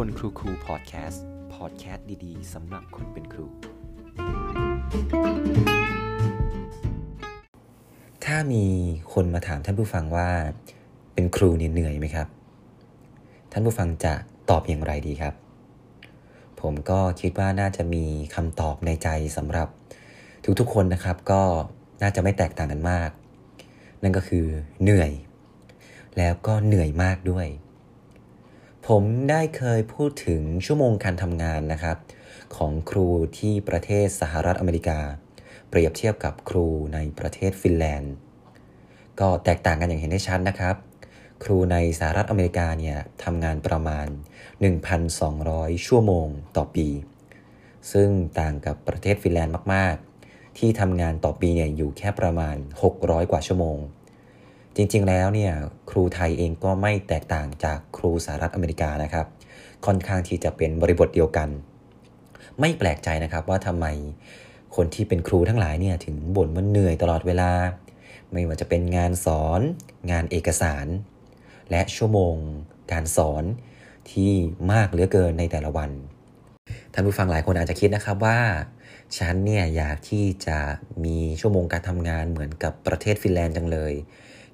คนครูครูพอดแคสต์พอดแคสต์ดีๆสำหรับคนเป็นครู ถ้ามีคนมาถามท่านผู้ฟังว่า เป็นครูเนี่ยเหนื่อยไหมครับ ท่านผู้ฟังจะตอบอย่างไรดีครับ ผมก็คิดว่าน่าจะมีคำตอบในใจสำหรับทุกๆคนนะครับ ก็น่าจะไม่แตกต่างกันมาก นั่นก็คือเหนื่อย แล้วก็เหนื่อยมากด้วย ผมได้เคยพูดถึงชั่วโมงการทำงานนะครับ ของครูที่ประเทศสหรัฐอเมริกา เปรียบเทียบกับครูในประเทศฟินแลนด์ ก็แตกต่างกันอย่างเห็นได้ชัดนะครับ ครูในสหรัฐอเมริกาเนี่ยทำงานประมาณ 1,200 ชั่วโมงต่อปี ซึ่งต่างกับประเทศฟินแลนด์มาก ๆ ที่ทำงานต่อปีเนี่ยอยู่แค่ประมาณ 600 กว่าชั่วโมง จริงๆแล้วเนี่ยครูไทยเองก็ไม่แตกต่างจากครูสหรัฐอเมริกานะครับ ค่อนข้างที่จะเป็นบริบทเดียวกัน ไม่แปลกใจนะครับว่าทำไมคนที่เป็นครูทั้งหลายเนี่ยถึงบ่นว่าเหนื่อยตลอดเวลา ไม่ว่าจะเป็นงานสอน งานเอกสาร และชั่วโมง การสอนที่มากเหลือเกินในแต่ละวันท่านผู้ฟังหลายคนอาจจะคิดนะครับว่าฉันเนี่ยอยากที่จะมีชั่วโมงการทำงานเหมือนกับประเทศฟินแลนด์จังเลย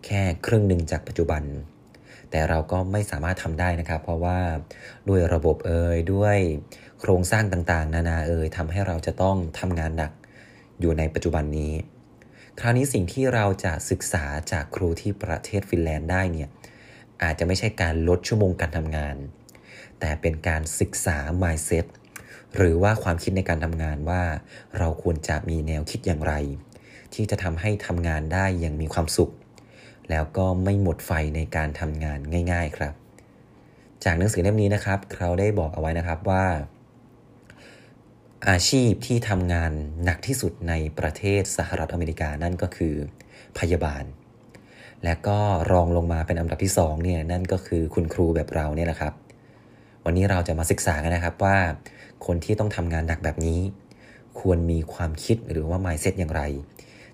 แค่ครึ่งหนึ่งจากปัจจุบัน แต่เราก็ไม่สามารถทำได้นะครับ เพราะว่าด้วยระบบเอ่ยด้วยโครงสร้างต่างๆ นานาเอ่ยทำให้เราจะต้องทำงานหนักอยู่ในปัจจุบันนี้ คราวนี้สิ่งที่เราจะศึกษาจากครูที่ประเทศฟินแลนด์ได้เนี่ยอาจจะไม่ใช่การลดชั่วโมงการทำงาน แต่เป็นการศึกษา mindset หรือว่าความคิดในการทำงานว่าเราควรจะมีแนวคิดอย่างไร ที่จะทำให้ทำงานได้อย่างมีความสุข แล้วก็ไม่หมดไฟในการทำงานง่าย ๆครับ จากหนังสือเล่มนี้นะครับเขาได้บอกเอาไว้นะครับว่า อาชีพที่ทำงานหนักที่สุดในประเทศสหรัฐอเมริกานั่นก็คือพยาบาล และก็รองลงมาเป็นอันดับที่2เนี่ยนั่นก็คือคุณครูแบบเราเนี่ยแหละครับ วันนี้เราจะมาศึกษากันนะครับว่า คนที่ต้องทำงานหนักแบบนี้ ควรมีความคิดหรือว่า mindset อย่างไร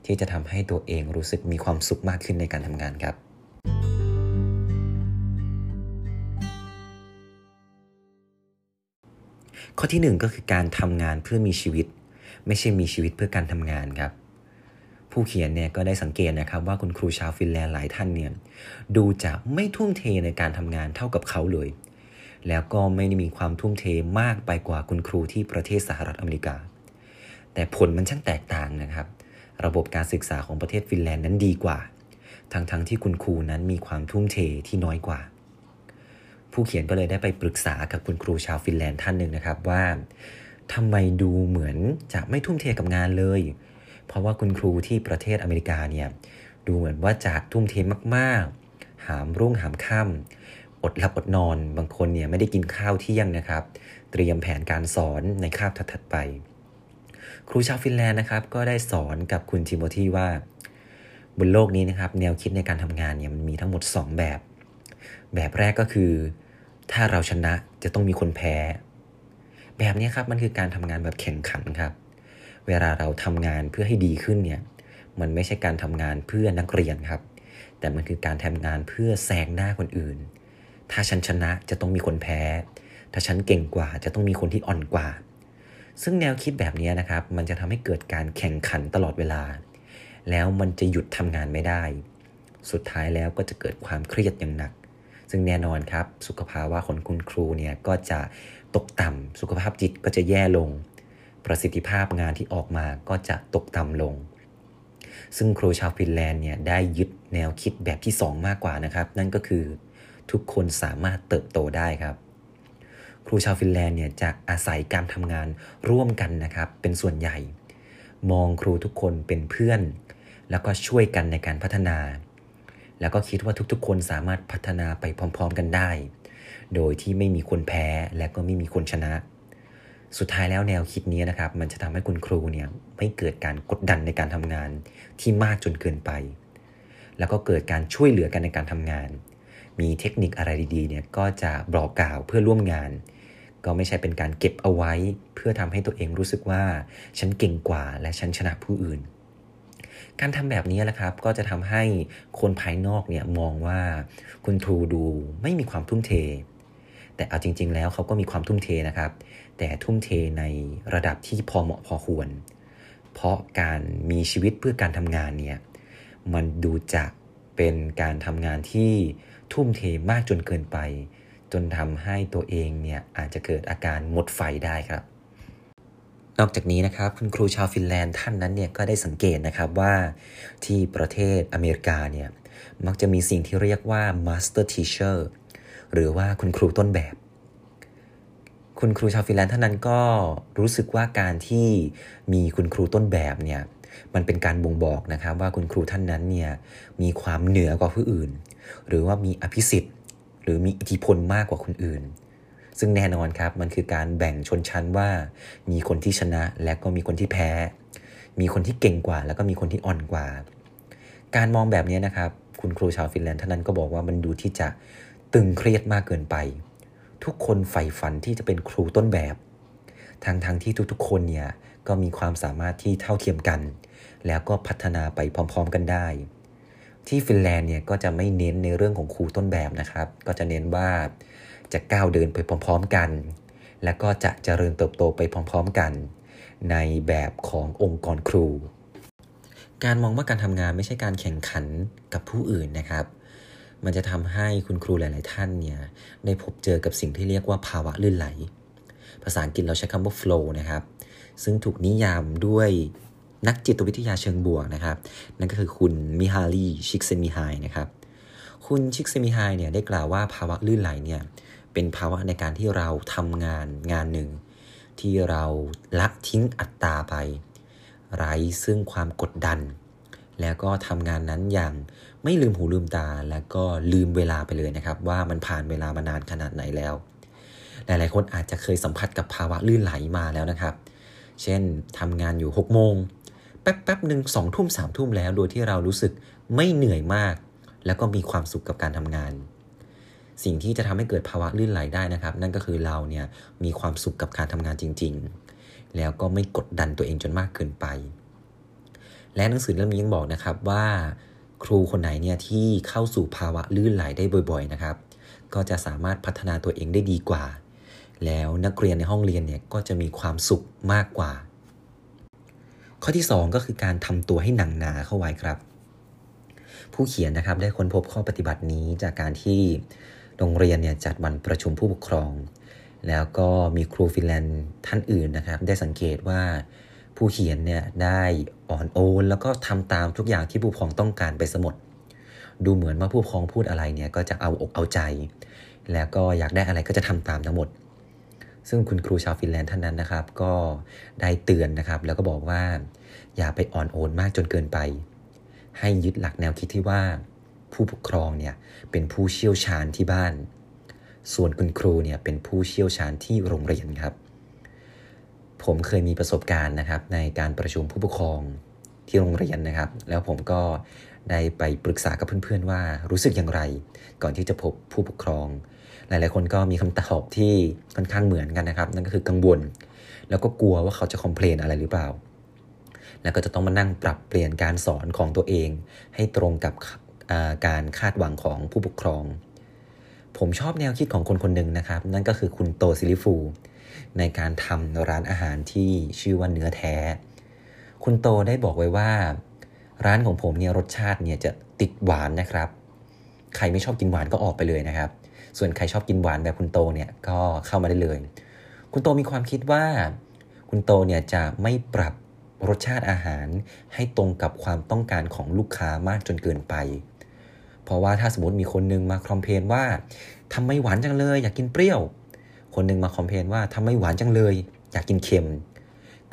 ที่จะทำให้ตัวเองรู้สึกมีความสุขมากขึ้นในการทำงานครับ ข้อที่ 1 ก็คือการทำงานเพื่อมีชีวิต ไม่ใช่มีชีวิตเพื่อการทำงานครับ ผู้เขียนเนี่ยก็ได้สังเกตนะครับว่าคุณครูชาวฟินแลนด์หลายท่านเนี่ยดูจะไม่ทุ่มเทในการทำงานเท่ากับเขาเลย แล้วก็ไม่ได้มีความทุ่มเทมากไปกว่าคุณครูที่ประเทศสหรัฐอเมริกา แต่ผลมันช่างแตกต่างนะครับ ระบบการศึกษาของประเทศฟินแลนด์นั้นดีกว่า ทั้งๆ ที่คุณครูนั้นมีความทุ่มเทที่น้อยกว่า ผู้เขียนก็เลยได้ไปปรึกษากับคุณครูชาวฟินแลนด์ท่านหนึ่งนะครับว่าทำไมดูเหมือนจะไม่ทุ่มเทกับงานเลย เพราะว่าคุณครูที่ประเทศอเมริกาเนี่ยดูเหมือนว่าจะทุ่มเทมากๆ หามรุ่งหามค่ำอดหลับอดนอน บางคนเนี่ยไม่ได้กินข้าวเที่ยงนะครับ เตรียมแผนการสอนในคาบถัดๆไป ครูชาวฟินแลนด์นะครับ ก็ได้สอนกับคุณทิโมธีว่า บนโลกนี้นะครับ แนวคิดในการทำงานเนี่ยมันมีทั้งหมด 2 แบบ แบบแรกก็คือ ถ้าเราชนะจะต้องมีคนแพ้ แบบนี้ครับมันคือการทำงานแบบแข่งขันครับ เวลาเราทำงานเพื่อให้ดีขึ้นเนี่ยมันไม่ใช่การทำงานเพื่อนักเรียนครับ แต่มันคือการทำงานเพื่อแซงหน้าคนอื่น ถ้าฉันชนะจะต้องมีคนแพ้ ถ้าฉันเก่งกว่าจะต้องมีคนที่อ่อนกว่า ซึ่งแนวคิดแบบนี้นะครับ มันจะทำให้เกิดการแข่งขันตลอดเวลา แล้วมันจะหยุดทำงานไม่ได้ สุดท้ายแล้วก็จะเกิดความเครียดอย่างหนัก ซึ่งแน่นอนครับ สุขภาวะของคุณครูเนี่ยก็จะตกต่ำสุขภาพจิตก็จะแย่ลง ประสิทธิภาพงานที่ออกมาก็จะตกต่ำลง ซึ่งครูชาวฟินแลนด์เนี่ยได้ยึดแนวคิดแบบที่ 2 มากกว่านะครับ นั่นก็คือทุกคนสามารถเติบโตได้ครับ ครูชาวฟินแลนด์เนี่ยจะอาศัยการทำงานร่วมกันนะครับ เป็นส่วนใหญ่ มองครูทุกคนเป็นเพื่อน แล้วก็ช่วยกันในการพัฒนา แล้วก็คิดว่าทุกๆ คนสามารถพัฒนาไปพร้อม ๆ กันได้ โดยที่ไม่มีคนแพ้และก็ไม่มีคนชนะ สุดท้ายแล้วแนวคิดนี้นะครับ มันจะทำให้คุณครูเนี่ยไม่เกิดการกดดันในการทำงานที่มากจนเกินไป แล้วก็เกิดการช่วยเหลือกันในการทำงานมีเทคนิคอะไรดีๆเนี่ยก็จะบอกกล่าวเพื่อร่วมงาน ก็ไม่ใช่เป็นการเก็บเอาไว้ เพื่อทำให้ตัวเองรู้สึกว่าฉันเก่งกว่าและฉันชนะผู้อื่น การทำแบบนี้แหละครับ ก็จะทำให้คนภายนอกเนี่ยมองว่าคุณครูดูไม่มีความทุ่มเท แต่เอาจริง ๆ แล้วเขาก็มีความทุ่มเทนะครับ แต่ทุ่มเทในระดับที่พอเหมาะพอควร เพราะการมีชีวิตเพื่อการทำงานเนี่ยมันดูจะเป็นการทำงานที่ทุ่มเทมากจนเกินไป จนทำให้ตัวเองเนี่ยอาจจะเกิดอาการหมดไฟได้ครับ นอกจากนี้นะครับคุณครูชาวฟินแลนด์ท่านนั้นเนี่ยก็ได้สังเกตนะครับว่าที่ประเทศอเมริกาเนี่ยมักจะมีสิ่งที่เรียกว่า master teacher หรือว่าคุณครูต้นแบบ คุณครูชาวฟินแลนด์ท่านนั้นก็รู้สึกว่าการที่มีคุณครูต้นแบบเนี่ยมันเป็นการบ่งบอกนะครับว่าคุณครูท่านนั้นเนี่ยมีความเหนือกว่าผู้อื่น หรือว่ามีอภิสิทธิ์ หรือมีอิทธิพลมากกว่าคนอื่น ซึ่งแน่นอนครับมันคือการแบ่งชนชั้นว่า มีคนที่ชนะและก็มีคนที่แพ้ มีคนที่เก่งกว่า แล้วก็มีคนที่อ่อนกว่า การมองแบบนี้นะครับ คุณครูชาวฟินแลนด์ท่านนั้นก็บอกว่ามันดูที่จะตึงเครียดมากเกินไป ทุกคนใฝ่ฝันที่จะเป็นครูต้นแบบทางทางที่ทุกๆ คนเนี่ยก็มีความสามารถที่เท่าเทียมกัน แล้วก็พัฒนาไปพร้อม ๆ กันได้ ที่ฟินแลนด์เนี่ยก็จะไม่เน้นในเรื่องของครูต้นแบบนะครับ ก็จะเน้นว่าจะก้าวเดินไปพร้อม ๆกัน แล้วก็จะเจริญเติบโตไปพร้อม ๆกัน ในแบบขององค์กรครู การมองว่าการทำงานไม่ใช่การแข่งขันกับผู้อื่นนะครับ มันจะทำให้คุณครูหลาย ๆ ท่านเนี่ยได้พบเจอกับสิ่งที่เรียกว่าภาวะลื่นไหล ภาษาอังกฤษเราใช้คำว่า flow นะครับ ซึ่งถูกนิยามด้วย นักจิตวิทยาเชิงบวกนะครับ นั่นก็คือคุณมิฮารีชิกเซมิไฮนะครับ คุณชิกเซมิไฮเนี่ยได้กล่าวว่าภาวะลื่นไหลเนี่ยเป็นภาวะในการที่เราทำงานงานหนึ่ง ที่เราละทิ้งอัตตาไป ไร้ซึ่งความกดดัน แล้วก็ทำงานนั้นอย่างไม่ลืมหูลืมตาแล้วก็ลืมเวลาไปเลยนะครับ ว่ามันผ่านเวลามานานขนาดไหนแล้ว หลาย ๆ คนอาจจะเคยสัมผัสกับภาวะลื่นไหลมาแล้วนะครับ เช่นทำงานอยู่6โมง แป๊บแป๊บหนึ่งสองทุ่มสามทุ่มแล้ว โดยที่เรารู้สึกไม่เหนื่อยมาก แล้วก็มีความสุขกับการทำงาน สิ่งที่จะทำให้เกิดภาวะลื่นไหลได้นะครับ นั่นก็คือเราเนี่ยมีความสุขกับการทำงานจริง ๆ แล้วก็ไม่กดดันตัวเองจนมากเกินไป และหนังสือเล่มนี้ยังบอกนะครับว่าครูคนไหนเนี่ยที่เข้าสู่ภาวะลื่นไหลได้บ่อย ๆ นะครับ ก็จะสามารถพัฒนาตัวเองได้ดีกว่า แล้วนักเรียนในห้องเรียนเนี่ยก็จะมีความสุขมากกว่า ข้อที่ 2 ก็คือการทำตัวให้หนังหนาเข้าไว้ครับ ผู้เขียนนะครับได้ค้นพบข้อปฏิบัตินี้จากการที่โรงเรียนเนี่ยจัดวันประชุมผู้ปกครอง แล้วก็มีครูฟินแลนด์ท่านอื่นนะครับ ได้สังเกตว่าผู้เขียนเนี่ยได้อ่อนโอนแล้วก็ทำตามทุกอย่างที่ผู้ปกครองต้องการไปสมดดูเหมือนว่าผู้ปกครองพูดอะไรเนี่ยก็จะเอาอกเอาใจ แล้วก็อยากได้อะไรก็จะทำตามทั้งหมด ซึ่งคุณครูชาวฟินแลนด์ท่านนั้นนะครับ ก็ได้เตือนนะครับ แล้วก็บอกว่า อย่าไปอ่อนโอนมากจนเกินไป ให้ยึดหลักแนวคิดที่ว่า ผู้ปกครองเนี่ยเป็นผู้เชี่ยวชาญที่บ้าน ส่วนคุณครูเนี่ยเป็นผู้เชี่ยวชาญที่โรงเรียนครับ ผมเคยมีประสบการณ์นะครับ ในการประชุมผู้ปกครองที่โรงเรียนนะครับ แล้วผมก็ได้ไปปรึกษากับเพื่อนๆว่ารู้สึกอย่างไร ก่อนที่จะพบผู้ปกครอง หลาย ๆ คนก็มีคำตอบที่ค่อนข้างเหมือนกันนะครับ นั่นก็คือกังวล แล้วก็กลัวว่าเขาจะคอมเพลนอะไรหรือเปล่า แล้วก็จะต้องมานั่งปรับเปลี่ยนการสอนของตัวเอง ให้ตรงกับการคาดหวังของผู้ปกครอง ผมชอบแนวคิดของคนคนหนึ่งนะครับ นั่นก็คือคุณโตซิลิฟู ในการทำร้านอาหารที่ชื่อว่าเนื้อแท้ คุณโตได้บอกไว้ว่า ร้านของผมเนี่ยรสชาติเนี่ยจะติดหวานนะครับ ใครไม่ชอบกินหวานก็ออกไปเลยนะครับ ส่วนใครชอบกินหวานแบบคุณโตเนี่ยก็เข้ามาได้เลย คุณโตมีความคิดว่า คุณโตเนี่ยจะไม่ปรับรสชาติอาหารให้ตรงกับความต้องการของลูกค้ามากจนเกินไป เพราะว่าถ้าสมมติมีคนนึงมาคอมเพนว่าทำไมหวานจังเลย อยากกินเปรี้ยว คนนึงมาคอมเพนว่าทำไมหวานจังเลย อยากกินเค็ม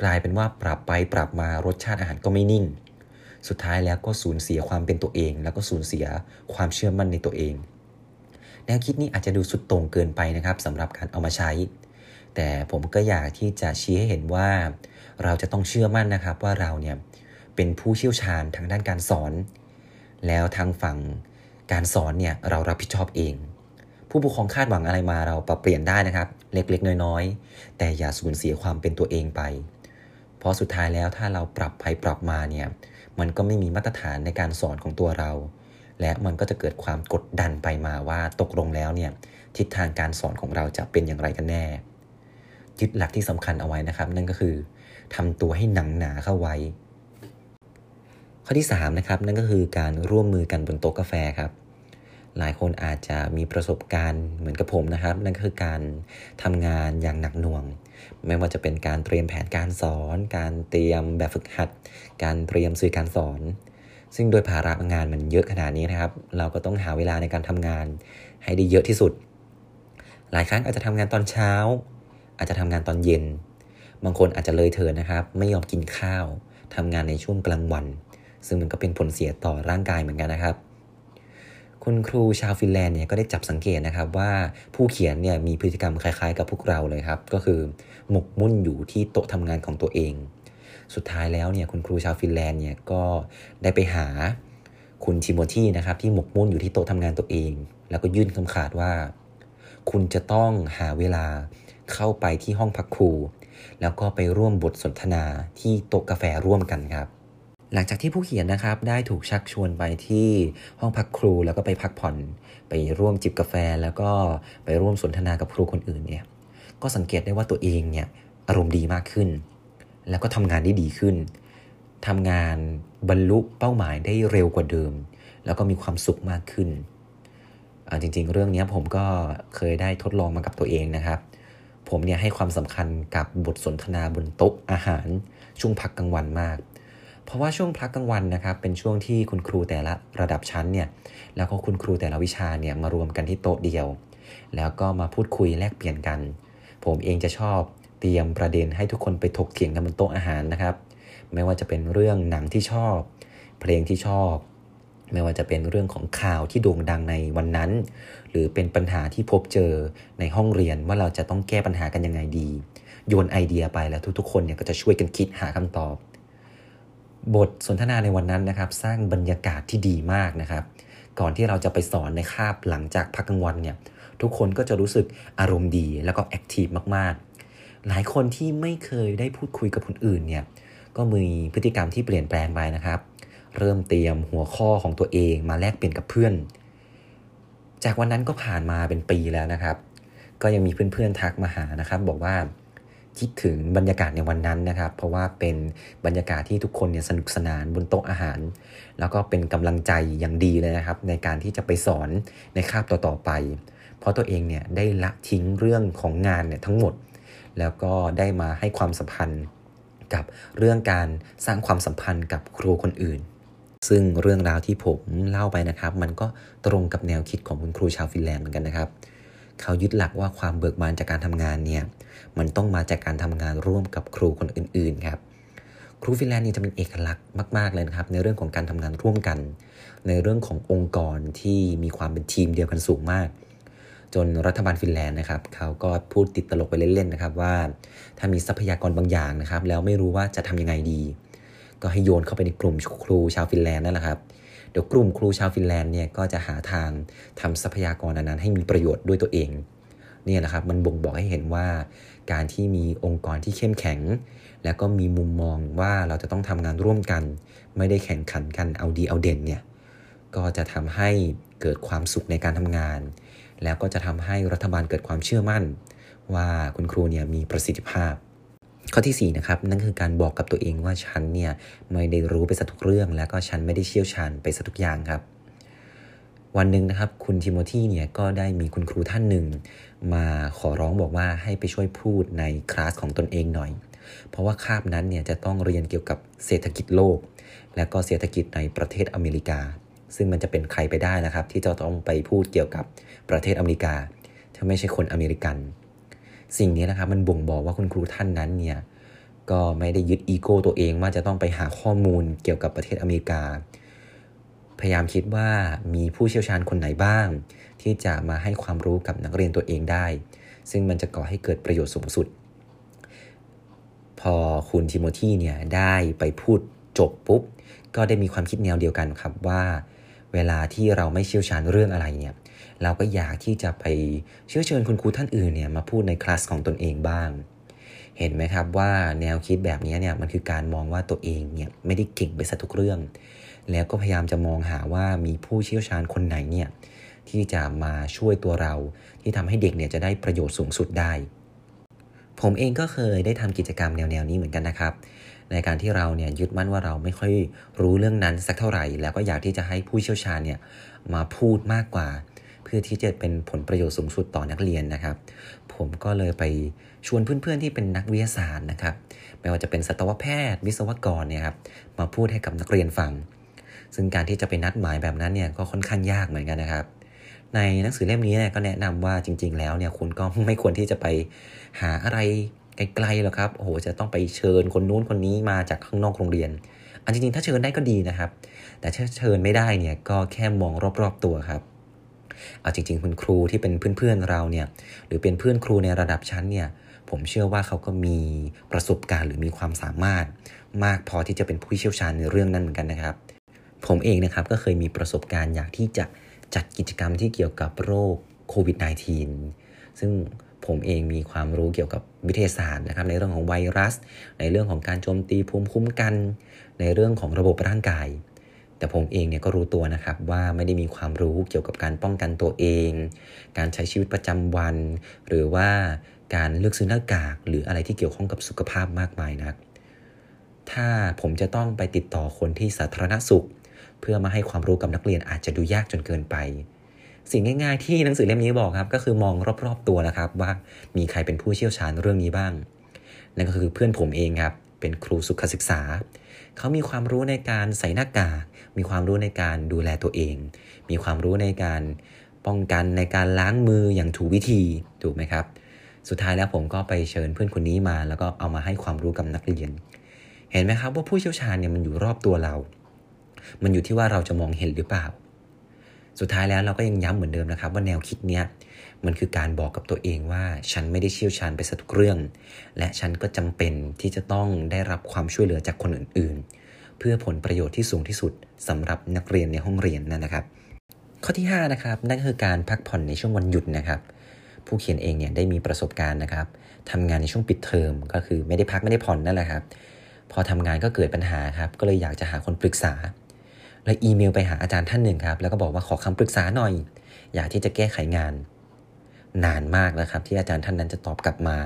กลายเป็นว่าปรับไปปรับมารสชาติอาหารก็ไม่นิ่ง สุดท้ายแล้วก็สูญเสียความเป็นตัวเอง แล้วก็สูญเสียความเชื่อมั่นในตัวเอง แนวคิดนี้อาจจะดูสุดโต่งเกินไปนะครับสำหรับการเอามาใช้ แต่ผมก็อยากที่จะชี้ให้เห็นว่า เราจะต้องเชื่อมั่นนะครับว่าเราเนี่ยเป็นผู้เชี่ยวชาญทางด้านการสอน แล้วทางฝั่งการสอนเนี่ยเรารับผิดชอบเอง ผู้ปกครองคาดหวังอะไรมาเราปรับเปลี่ยนได้นะครับ เล็กๆ น้อยๆ แต่อย่าสูญเสียความเป็นตัวเองไป เพราะสุดท้ายแล้วถ้าเราปรับไปปรับมาเนี่ยมันก็ไม่มีมาตรฐานในการสอนของตัวเรา และมันก็จะเกิดความกดดันไปมาว่าตกลงแล้วเนี่ยทิศทางการสอนของเราจะเป็นอย่างไรกันแน่ ยึดหลักที่สำคัญเอาไว้นะครับ นั่นก็คือทำตัวให้หนังหนาเข้าไว้ ข้อที่3นะครับนั่นก็คือการร่วมมือกันบนโต๊ะกาแฟครับหลายคนอาจจะมีประสบการณ์เหมือนกับผมนะครับ นั่นก็คือการทำงานอย่างหนักหน่วง ไม่ว่าจะเป็นการเตรียมแผนการสอน การเตรียมแบบฝึกหัด การเตรียมสื่อการสอน ซึ่งโดยภาระงานมันเยอะขนาดนี้นะครับ เราก็ต้องหาเวลาในการทำงานให้ได้เยอะที่สุด หลายครั้งอาจจะทำงานตอนเช้า อาจจะทำงานตอนเย็น บางคนอาจจะเลยเถินนะครับ ไม่ยอมกินข้าวทำงานในช่วงกลางวัน ซึ่งมันก็เป็นผลเสียต่อร่างกายเหมือนกันนะครับ คุณครูชาวฟินแลนด์เนี่ยก็ได้จับสังเกตนะครับว่าผู้เขียนเนี่ยมีพฤติกรรมคล้ายๆ กับพวกเราเลยครับ ก็คือหมกมุ่นอยู่ที่โต๊ะทำงานของตัวเอง สุดท้ายแล้วเนี่ยคุณครูชาวฟินแลนด์เนี่ยก็ได้ไปหาคุณทิโมธีนะครับที่หมกมุ่นอยู่ที่โต๊ะทำงานตัวเอง แล้วก็ยื่นคำขาดว่า คุณจะต้องหาเวลาเข้าไปที่ห้องพักครู แล้วก็ไปร่วมบทสนทนาที่โต๊ะกาแฟร่วมกันครับ หลังจากที่ผู้เขียนนะครับได้ถูกชักชวนไปที่ห้องพักครูแล้วก็ไปพักผ่อน ไปร่วมจิบกาแฟ แล้วก็ไปร่วมสนทนากับครูคนอื่นเนี่ยก็สังเกตได้ว่าตัวเองเนี่ยอารมณ์ดีมากขึ้น แล้วก็ทำงานได้ดีขึ้นทำงานบรรลุเป้าหมายได้เร็วกว่าเดิม แล้วก็มีความสุขมากขึ้น จริงๆ เรื่องนี้ผมก็เคยได้ทดลองมากับตัวเองนะครับ ผมเนี่ยให้ความสำคัญกับบทสนทนาบนโต๊ะอาหาร ช่วงพักกลางวันมาก เพราะว่าช่วงพักกลางวันนะครับ เป็นช่วงที่คุณครูแต่ละระดับชั้นเนี่ยแล้วก็คุณครูแต่ละวิชาเนี่ยมารวมกันที่โต๊ะเดียว แล้วก็มาพูดคุยแลกเปลี่ยนกัน ผมเองจะชอบ เตรียมประเด็นให้ทุกคนไปถกเถียงกันบนโต๊ะอาหารนะครับ ไม่ว่าจะเป็นเรื่องหนังที่ชอบ เพลงที่ชอบ ไม่ว่าจะเป็นเรื่องของข่าวที่โด่งดังในวันนั้น หรือเป็นปัญหาที่พบเจอในห้องเรียนว่าเราจะต้องแก้ปัญหากันยังไงดี โยนไอเดียไปแล้วทุกๆ คนเนี่ยก็จะช่วยกันคิดหาคำตอบ บทสนทนาในวันนั้นนะครับ สร้างบรรยากาศที่ดีมากนะครับก่อนที่เราจะไปสอนในคาบหลังจากพักกลางวันเนี่ยทุกคนก็จะรู้สึกอารมณ์ดีแล้วก็ activeมาก ๆ หลายคนที่ไม่เคยได้พูดคุยกับคนอื่นเนี่ยก็มีพฤติกรรมที่เปลี่ยนแปลงไปนะครับ เริ่มเตรียมหัวข้อของตัวเองมาแลกเปลี่ยนกับเพื่อน จากวันนั้นก็ผ่านมาเป็นปีแล้วนะครับ ก็ยังมีเพื่อนๆทักมาหานะครับ บอกว่าคิดถึงบรรยากาศในวันนั้นนะครับ เพราะว่าเป็นบรรยากาศที่ทุกคนเนี่ยสนุกสนานบนโต๊ะอาหาร แล้วก็เป็นกำลังใจอย่างดีเลยนะครับ ในการที่จะไปสอนในคาบต่อๆไป เพราะตัวเองเนี่ยได้ละทิ้งเรื่องของงานเนี่ยทั้งหมด แล้วก็ได้มาให้ความสัมพันธ์กับเรื่องการสร้างความสัมพันธ์กับครูคนอื่น ซึ่งเรื่องราวที่ผมเล่าไปนะครับ มันก็ตรงกับแนวคิดของคุณครูชาวฟินแลนด์เหมือนกันนะครับ เขายึดหลักว่าความเบิกบานจากการทำงานเนี่ยมันต้องมาจากการทำงานร่วมกับครูคนอื่นๆครับครูฟินแลนด์นี่จะเป็นเอกลักษณ์มาก ๆ เลยนะครับ ในเรื่องของการทำงานร่วมกัน ในเรื่องขององค์กรที่มีความเป็นทีมเดียวกันสูงมาก จนรัฐบาลฟินแลนด์นะครับเขาก็พูดติดตลกไปเล่นๆนะครับว่า ถ้ามีทรัพยากรบางอย่างนะครับ แล้วไม่รู้ว่าจะทำยังไงดี ก็ให้โยนเข้าไปในกลุ่มครูชาวฟินแลนด์นั่นแหละครับเดี๋ยวกลุ่มครูชาวฟินแลนด์เนี่ยก็จะหาทางทำทรัพยากรนั้นให้มีประโยชน์ด้วยตัวเองเนี่ยนะครับมันบ่งบอกให้เห็นว่าการที่มีองค์กรที่เข้มแข็ง แล้วก็มีมุมมองว่าเราจะต้องทำงานร่วมกัน ไม่ได้แข่งขันกันเอาดีเอาเด่นเนี่ยก็จะทำให้เกิดความสุขในการทำงาน แล้วก็จะทำให้รัฐบาลเกิดความเชื่อมั่น ว่าคุณครูเนี่ยมีประสิทธิภาพ ข้อที่4นะครับนั่นคือการบอกกับตัวเองว่าฉันเนี่ยไม่ได้รู้ไปสักทุกเรื่อง แล้วก็ฉันไม่ได้เชี่ยวชาญไปสักทุกอย่างครับ วันหนึ่งนะครับคุณทิโมธีเนี่ยก็ได้มีคุณครูท่านหนึ่ง มาขอร้องบอกว่าให้ไปช่วยพูดในคลาสของตนเองหน่อย เพราะว่าคาบนั้นเนี่ยจะต้องเรียนเกี่ยวกับเศรษฐกิจโลก และก็เศรษฐกิจในประเทศอเมริกา ซึ่งมันจะเป็นใครไปได้นะครับ ที่จะต้องไปพูดเกี่ยวกับประเทศอเมริกา ถ้าไม่ใช่คนอเมริกัน สิ่งนี้นะครับมันบ่งบอกว่าคุณครูท่านนั้นเนี่ยก็ไม่ได้ยึดอีโก้ตัวเองว่าจะต้องไปหาข้อมูลเกี่ยวกับประเทศอเมริกา พยายามคิดว่ามีผู้เชี่ยวชาญคนไหนบ้าง ที่จะมาให้ความรู้กับนักเรียนตัวเองได้ ซึ่งมันจะก่อให้เกิดประโยชน์สูงสุด พอคุณทิโมธีเนี่ยได้ไปพูดจบปุ๊บ ก็ได้มีความคิดแนวเดียวกันครับว่า เวลาที่เราไม่เชี่ยวชาญเรื่องอะไรเนี่ยเราก็อยากที่จะไปเชื้อเชิญคุณครูท่านอื่นเนี่ยมาพูดในคลาสของตนเองบ้าง เห็นไหมครับว่าแนวคิดแบบนี้เนี่ยมันคือการมองว่าตัวเองเนี่ยไม่ได้เก่งไปซะทุกเรื่อง แล้วก็พยายามจะมองหาว่ามีผู้เชี่ยวชาญคนไหนเนี่ยที่จะมาช่วยตัวเราที่ทำให้เด็กเนี่ยจะได้ประโยชน์สูงสุดได้ ผมเองก็เคยได้ทำกิจกรรมแนวๆนี้เหมือนกันนะครับ ในการที่เราเนี่ยยึดมั่นว่าเราไม่ค่อยรู้เรื่องนั้นสักเท่าไหร่ แล้วก็อยากที่จะให้ผู้เชี่ยวชาญเนี่ยมาพูดมากกว่า เพื่อที่จะเป็นผลประโยชน์สูงสุดต่อนักเรียนนะครับ ผมก็เลยไปชวนเพื่อนๆที่เป็นนักวิทยาศาสตร์นะครับไม่ว่าจะเป็นสัตวแพทย์ วิศวกรเนี่ยครับมาพูดให้กับนักเรียนฟัง ซึ่งการที่จะไปนัดหมายแบบนั้นเนี่ยก็ค่อนข้างยากเหมือนกันนะครับในหนังสือเล่มนี้เนี่ยก็แนะนำว่าจริง ๆ แล้วเนี่ยคุณก็ไม่ควรที่จะไปหาอะไร ไกลๆหรอกครับโอ้โหจะต้องไปเชิญคนนู้นคนนี้มาจากข้างนอกโรงเรียน อันจริงๆถ้าเชิญได้ก็ดีนะครับ แต่ถ้าเชิญไม่ได้เนี่ยก็แค่มองรอบๆตัวครับเอาจริง ๆ คุณครูที่เป็นเพื่อนๆเราเนี่ยหรือเป็นเพื่อนครูในระดับชั้นเนี่ยผมเชื่อว่าเขาก็มีประสบการณ์หรือมีความสามารถ มากพอที่จะเป็นผู้เชี่ยวชาญในเรื่องนั้นเหมือนกันนะครับ ผมเองนะครับก็เคยมีประสบการณ์อยากที่จะจัดกิจกรรมที่เกี่ยวกับโรคโควิด -19 ซึ่งผมเองมีความรู้เกี่ยวกับ วิทยาศาสตร์นะครับในเรื่องของไวรัส ในเรื่องของการโจมตีภูมิคุ้มกัน ในเรื่องของระบบร่างกาย แต่ผมเองเนี่ยก็รู้ตัวนะครับว่าไม่ได้มีความรู้เกี่ยวกับการป้องกันตัวเอง การใช้ชีวิตประจำวัน หรือว่าการเลือกซื้อหน้ากาก หรืออะไรที่เกี่ยวข้องกับสุขภาพมากมายนักถ้าผมจะต้องไปติดต่อคนที่สาธารณสุข เพื่อมาให้ความรู้กับนักเรียนอาจจะดูยากจนเกินไป สิ่งง่ายๆที่หนังสือเล่มนี้บอกครับ ก็คือมองรอบๆตัวนะครับ ว่ามีใครเป็นผู้เชี่ยวชาญเรื่องนี้บ้าง นั่นก็คือเพื่อนผมเองครับ เป็นครูสุขศึกษา เขามีความรู้ในการใส่หน้ากาก มีความรู้ในการดูแลตัวเอง มีความรู้ในการป้องกันในการล้างมืออย่างถูกวิธีถูกไหมครับ สุดท้ายแล้วผมก็ไปเชิญเพื่อนคนนี้มา แล้วก็เอามาให้ความรู้กับนักเรียน เห็นไหมครับว่าผู้เชี่ยวชาญเนี่ยมันอยู่รอบตัวเรา มันอยู่ที่ว่าเราจะมองเห็นหรือเปล่า สุดท้ายแล้วเราก็ยังย้ำเหมือนเดิมนะครับ ว่าแนวคิดเนี้ยมันคือการบอกกับตัวเองว่าฉันไม่ได้เชี่ยวชาญไปสัทุกเรื่อง และฉันก็จำเป็นที่จะต้องได้รับความช่วยเหลือจากคนอื่น ๆ เพื่อผลประโยชน์ที่สูงที่สุดสำหรับนักเรียนในห้องเรียนนั่นนะครับ ข้อที่5นะครับนั่นคือการพักผ่อนในช่วงวันหยุดนะครับ ผู้เขียนเองเนี่ยได้มีประสบการณ์นะครับทำงานในช่วงปิดเทอมก็คือไม่ได้พักไม่ได้ผ่อนนั่นแหละครับ พอทำงานก็เกิดปัญหาครับก็เลยอยากจะหาคนปรึกษา เลยอีเมลไปหาอาจารย์ท่านหนึ่งครับ แล้วก็บอกว่าขอคำปรึกษาหน่อย อยากที่จะแก้ไขงาน นานมากนะครับ ที่อาจารย์ท่านนั้นจะตอบกลับมา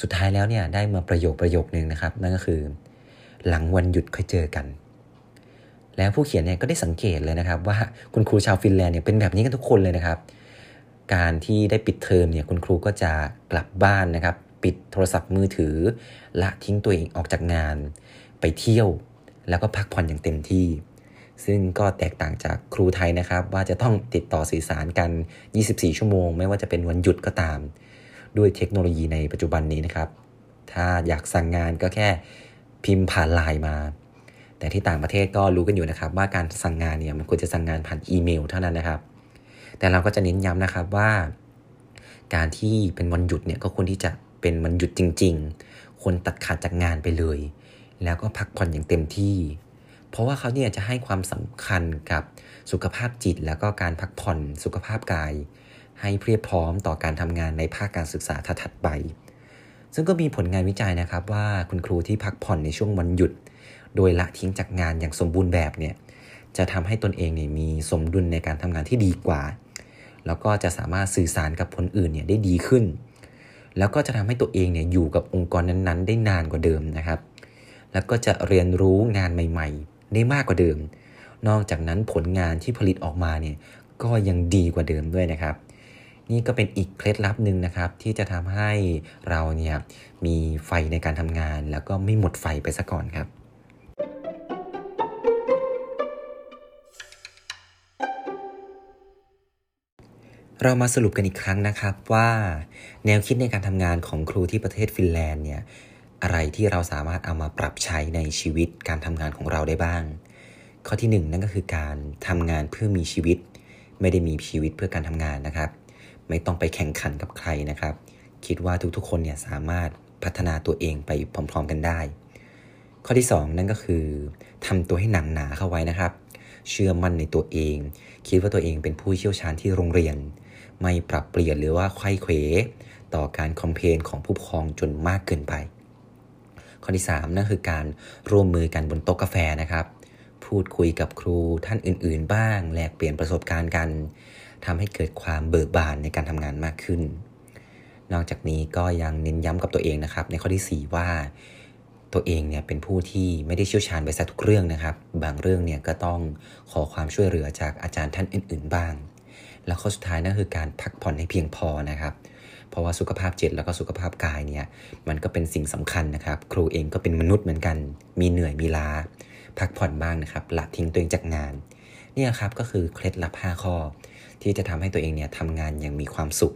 สุดท้ายแล้วเนี่ยได้มาประโยคประโยคนึงนะครับ นั่นก็คือ หลังวันหยุดค่อยเจอกัน แล้วผู้เขียนเนี่ยก็ได้สังเกตเลยนะครับ ว่าคุณครูชาวฟินแลนด์เนี่ยเป็นแบบนี้กันทุกคนเลยนะครับ การที่ได้ปิดเทอมเนี่ยคุณครูก็จะกลับบ้านนะครับ ปิดโทรศัพท์มือถือ ละทิ้งตัวเองออกจากงาน ไปเที่ยว แล้วก็พักผ่อนอย่างเต็มที่ ซึ่งก็แตกต่างจากครูไทยนะครับ ว่าจะต้องติดต่อสื่อสารกัน 24 ชั่วโมง ไม่ว่าจะเป็นวันหยุดก็ตาม ด้วยเทคโนโลยีในปัจจุบันนี้นะครับ ถ้าอยากสั่งงานก็แค่พิมพ์ผ่านไลน์มา แต่ที่ต่างประเทศก็รู้กันอยู่นะครับ ว่าการสั่งงานเนี่ยมันควรจะสั่งงานผ่านอีเมลเท่านั้นนะครับ แต่เราก็จะเน้นย้ำนะครับว่า การที่เป็นวันหยุดเนี่ยก็ควรที่จะเป็นวันหยุดจริง ๆ ควรตัดขาดจากงานไปเลย แล้วก็พักผ่อนอย่างเต็มที่ เพราะว่าเขาเนี่ยจะให้ความสำคัญกับสุขภาพจิต แล้วก็การพักผ่อนสุขภาพกาย ให้เพียบพร้อมต่อการทำงานในภาคการศึกษาถัดไป ซึ่งก็มีผลงานวิจัยนะครับว่าคุณครูที่พักผ่อนในช่วงวันหยุด โดยละทิ้งจากงานอย่างสมบูรณ์แบบเนี่ยจะทำให้ตนเองเนี่ยมีสมดุลในการทำงานที่ดีกว่า แล้วก็จะสามารถสื่อสารกับคนอื่นเนี่ยได้ดีขึ้น แล้วก็จะทำให้ตัวเองเนี่ยอยู่กับองค์กรนั้นๆ ได้นานกว่าเดิมนะครับ แล้วก็จะเรียนรู้งานใหม่ ๆ ได้มากกว่าเดิม นอกจากนั้นผลงานที่ผลิตออกมาเนี่ยก็ยังดีกว่าเดิมด้วยนะครับ นี่ก็เป็นอีกเคล็ดลับหนึ่งนะครับ ที่จะทำให้เราเนี่ยมีไฟในการทำงาน แล้วก็ไม่หมดไฟไปซะก่อนครับเรามาสรุปกันอีกครั้งนะครับว่าแนวคิดในการทำงานของครูที่ประเทศฟินแลนด์เนี่ย อะไรที่เราสามารถเอามาปรับใช้ในชีวิตการทำงานของเราได้บ้าง ข้อที่1นนั่นก็คือการทำงานเพื่อมีชีวิต ไม่ได้มีชีวิตเพื่อการทำงานนะครับ ไม่ต้องไปแข่งขันกับใครนะครับ คิดว่าทุกๆ คนเนี่ยสามารถพัฒนาตัวเองไปพร้อมๆกันได้ ข้อที่ 2 นั่นก็คือทำตัวให้หนังหนาเข้าไว้นะครับ เชื่อมั่นในตัวเอง คิดว่าตัวเองเป็นผู้เชี่ยวชาญที่โรงเรียน ไม่ปรับเปลี่ยนหรือว่าไข้เขวต่อการคอมเพลนของผู้ปกครองจนมากเกินไป ข้อที่ 3 นั่นคือการร่วมมือกันบนโต๊ะกาแฟนะครับ พูดคุยกับครูท่านอื่น ๆ บ้าง แลกเปลี่ยนประสบการณ์กันทำให้เกิดความเบิกบานในการทำงานมากขึ้น นอกจากนี้ก็ยังเน้นย้ำกับตัวเองนะครับ ในข้อที่ 4 ว่าตัวเองเนี่ยเป็นผู้ที่ไม่ได้เชี่ยวชาญไปซะทุกเรื่องนะครับ บางเรื่องเนี่ยก็ต้องขอความช่วยเหลือจากอาจารย์ท่านอื่น ๆ บ้าง แล้วข้อสุดท้ายนั่นคือการพักผ่อนให้เพียงพอนะครับ เพราะว่าสุขภาพจิตแล้วก็สุขภาพกายเนี่ยมันก็เป็นสิ่งสำคัญนะครับ ครูเองก็เป็นมนุษย์เหมือนกัน มีเหนื่อยมีล้า พักผ่อนบ้างนะครับละทิ้งตัวเองจากงานเนี่ยครับก็คือเคล็ดลับ 5 ข้อ ที่จะทำให้ตัวเองเนี่ยทำงานอย่างมีความสุข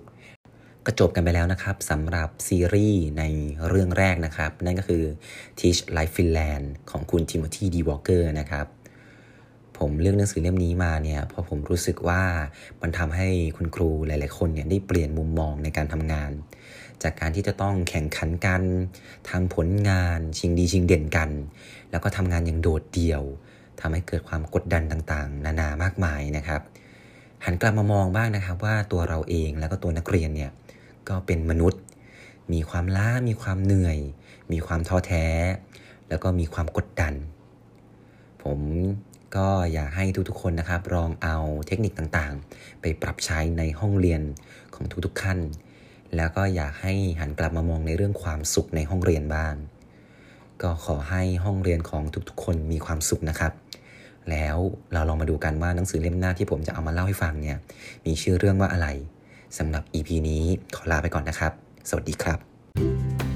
ก็จบกันไปแล้วนะครับสำหรับซีรีส์ในเรื่องแรกนะครับ นั่นก็คือ Teach Like Finland ของคุณทิโมธีดีวอล์กเกอร์นะครับ ผมเลือกหนังสือเล่มนี้มาเนี่ยเพราะผมรู้สึกว่ามันทำให้คุณครูหลาย ๆ คนเนี่ยได้เปลี่ยนมุมมองในการทำงาน จากการที่จะต้องแข่งขันกันทำผลงาน ชิงดีชิงเด่นกัน แล้วก็ทำงานอย่างโดดเดี่ยวทำให้เกิดความกดดันต่าง ๆ นานามากมายนะครับ หันกลับมามองบ้างนะครับว่าตัวเราเองแล้วก็ตัวนักเรียนเนี่ยก็เป็นมนุษย์ มีความล้ามีความเหนื่อย มีความท้อแท้ แล้วก็มีความกดดัน ผม ก็อยากให้ทุกๆคนนะครับลองเอาเทคนิคต่างๆ ไปปรับใช้ในห้องเรียนของทุกๆขั้น แล้วก็อยากให้หันกลับมามองในเรื่องความสุขในห้องเรียนบ้าง ก็ขอให้ห้องเรียนของทุกๆ คนมีความสุขนะครับ แล้วเราลองมาดูกันว่าหนังสือเล่มหน้าที่ผมจะเอามาเล่าให้ฟังเนี่ยมีชื่อเรื่องว่าอะไรสำหรับ EP นี้ขอลาไปก่อนนะครับ สวัสดีครับ